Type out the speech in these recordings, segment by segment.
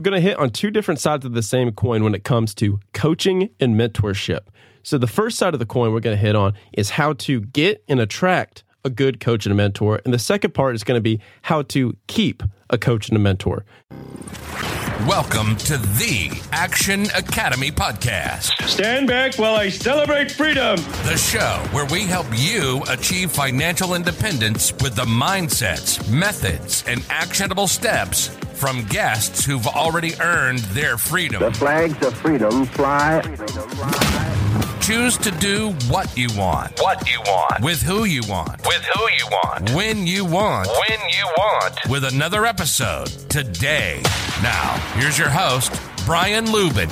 We're going to hit on two different sides of the same coin when it comes to coaching and mentorship. So, the first side of the coin we're going to hit on is how to get and attract a good coach and a mentor. And the second part is going to be how to keep a coach and a mentor. Welcome to the Action Academy podcast. Stand back while I celebrate freedom. The show where we help you achieve financial independence with the mindsets, methods, and actionable steps from guests who've already earned their freedom. The flags of freedom fly. Choose to do what you want. What you want. With who you want. With who you want. When you want. When you want. With another episode today. Now, here's your host, Brian Luebben.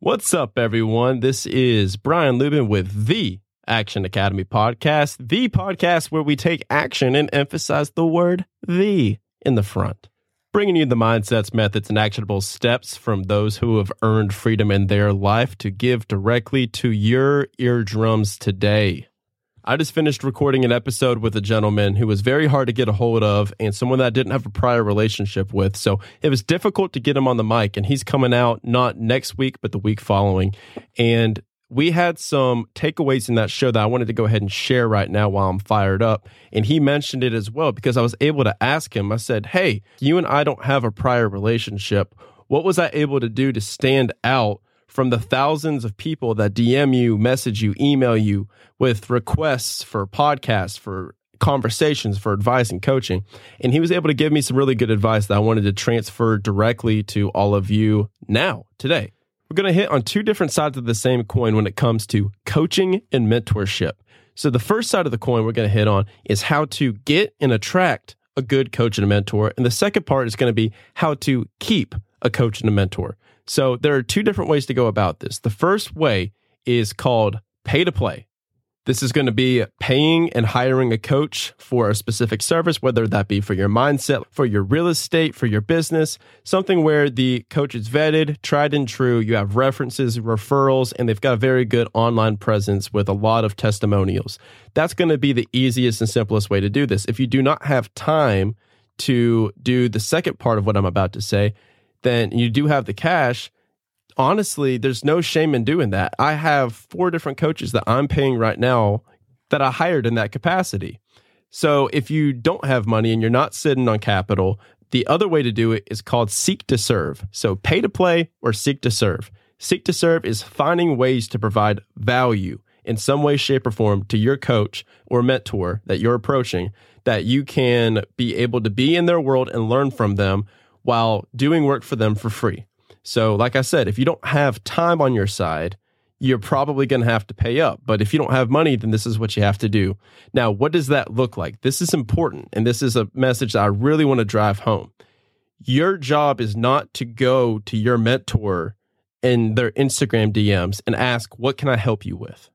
What's up, everyone? This is Brian Luebben with the Action Academy podcast, the podcast where we take action and emphasize the word the in the front bringing you the mindsets, methods, and actionable steps from those who have earned freedom in their life to give directly to your eardrums today. I just finished recording an episode with a gentleman who was very hard to get a hold of and someone that I didn't have a prior relationship with. So it was difficult to get him on the mic. And he's coming out not next week, but the week following. And we had some takeaways in that show that I wanted to go ahead and share right now while I'm fired up. And he mentioned it as well because I was able to ask him, I said, Hey, you and I don't have a prior relationship. What was I able to do to stand out from the thousands of people that DM you, message you, email you with requests for podcasts, for conversations, for advice and coaching? And he was able to give me some really good advice that I wanted to transfer directly to all of you now, today. We're going to hit on two different sides of the same coin when it comes to coaching and mentorship. So, the first side of the coin we're going to hit on is how to get and attract a good coach and a mentor. And the second part is going to be how to keep a coach and a mentor. So, there are two different ways to go about this. The first way is called pay to play. This is going to be paying and hiring a coach for a specific service, whether that be for your mindset, for your real estate, for your business, something where the coach is vetted, tried and true. You have references, referrals, and they've got a very good online presence with a lot of testimonials. That's going to be the easiest and simplest way to do this. If you do not have time to do the second part of what I'm about to say, then you do have the cash honestly, there's no shame in doing that. I have four different coaches that I'm paying right now that I hired in that capacity. So if you don't have money and you're not sitting on capital, the other way to do it is called seek to serve. So pay to play or seek to serve. Seek to serve is finding ways to provide value in some way, shape, or form to your coach or mentor that you're approaching that you can be able to be in their world and learn from them while doing work for them for free. So, like I said, if you don't have time on your side, you're probably going to have to pay up. But if you don't have money, then this is what you have to do. Now, what does that look like? This is important. And this is a message that I really want to drive home. Your job is not to go to your mentor in their Instagram DMs and ask, What can I help you with?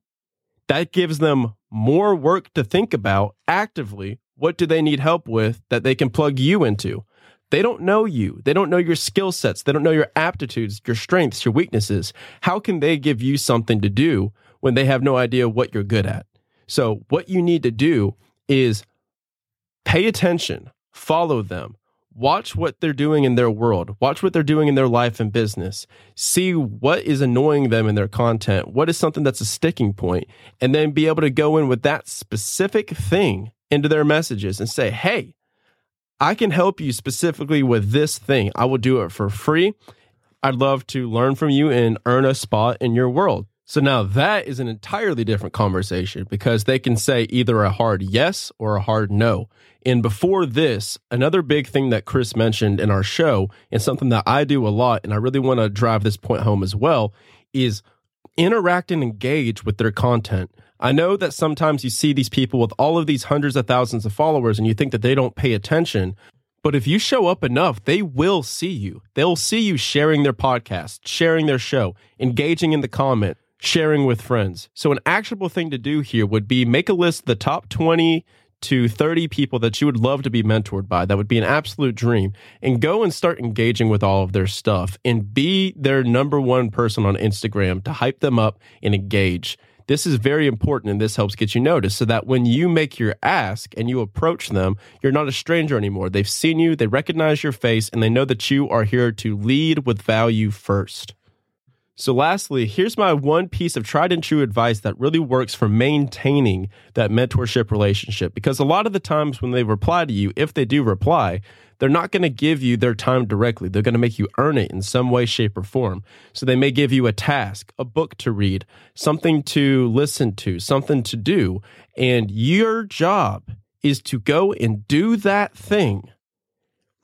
That gives them more work to think about actively. What do they need help with that they can plug you into? They don't know you. They don't know your skill sets. They don't know your aptitudes, your strengths, your weaknesses. How can they give you something to do when they have no idea what you're good at? So, what you need to do is pay attention, follow them, watch what they're doing in their world, watch what they're doing in their life and business, see what is annoying them in their content, what is something that's a sticking point, and then be able to go in with that specific thing into their messages and say, hey, I can help you specifically with this thing. I will do it for free. I'd love to learn from you and earn a spot in your world. So now that is an entirely different conversation because they can say either a hard yes or a hard no. And before this, another big thing that Chris mentioned in our show, and something that I do a lot, and I really want to drive this point home as well, is interact and engage with their content. I know that sometimes you see these people with all of these hundreds of thousands of followers and you think that they don't pay attention. But if you show up enough, they will see you. They'll see you sharing their podcast, sharing their show, engaging in the comment, sharing with friends. So, an actionable thing to do here would be make a list of the top 20 to 30 people that you would love to be mentored by. That would be an absolute dream. And go and start engaging with all of their stuff and be their number one person on Instagram to hype them up and engage This is very important and this helps get you noticed so that when you make your ask and you approach them, you're not a stranger anymore. They've seen you, they recognize your face, and they know that you are here to lead with value first. So, lastly, here's my one piece of tried and true advice that really works for maintaining that mentorship relationship. Because a lot of the times when they reply to you, if they do reply, they're not going to give you their time directly. They're going to make you earn it in some way, shape, or form. So, they may give you a task, a book to read, something to listen to, something to do. And your job is to go and do that thing,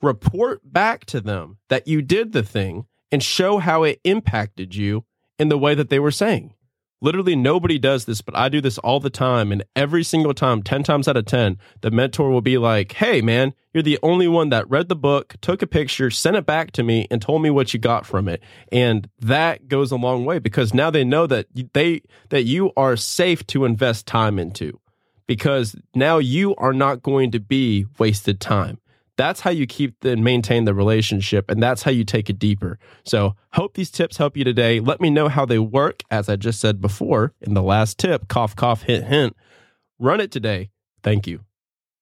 report back to them that you did the thing and show how it impacted you in the way that they were saying. Literally nobody does this, but I do this all the time. And every single time, 10 times out of 10, the mentor will be like, Hey, man, you're the only one that read the book, took a picture, sent it back to me, and told me what you got from it. And that goes a long way because now they know that they, that you are safe to invest time into because now you are not going to be wasted time. That's how you keep and maintain the relationship, and that's how you take it deeper. So, hope these tips help you today. Let me know how they work. As I just said before in the last tip, cough, cough, hint, hint. Run it today. Thank you.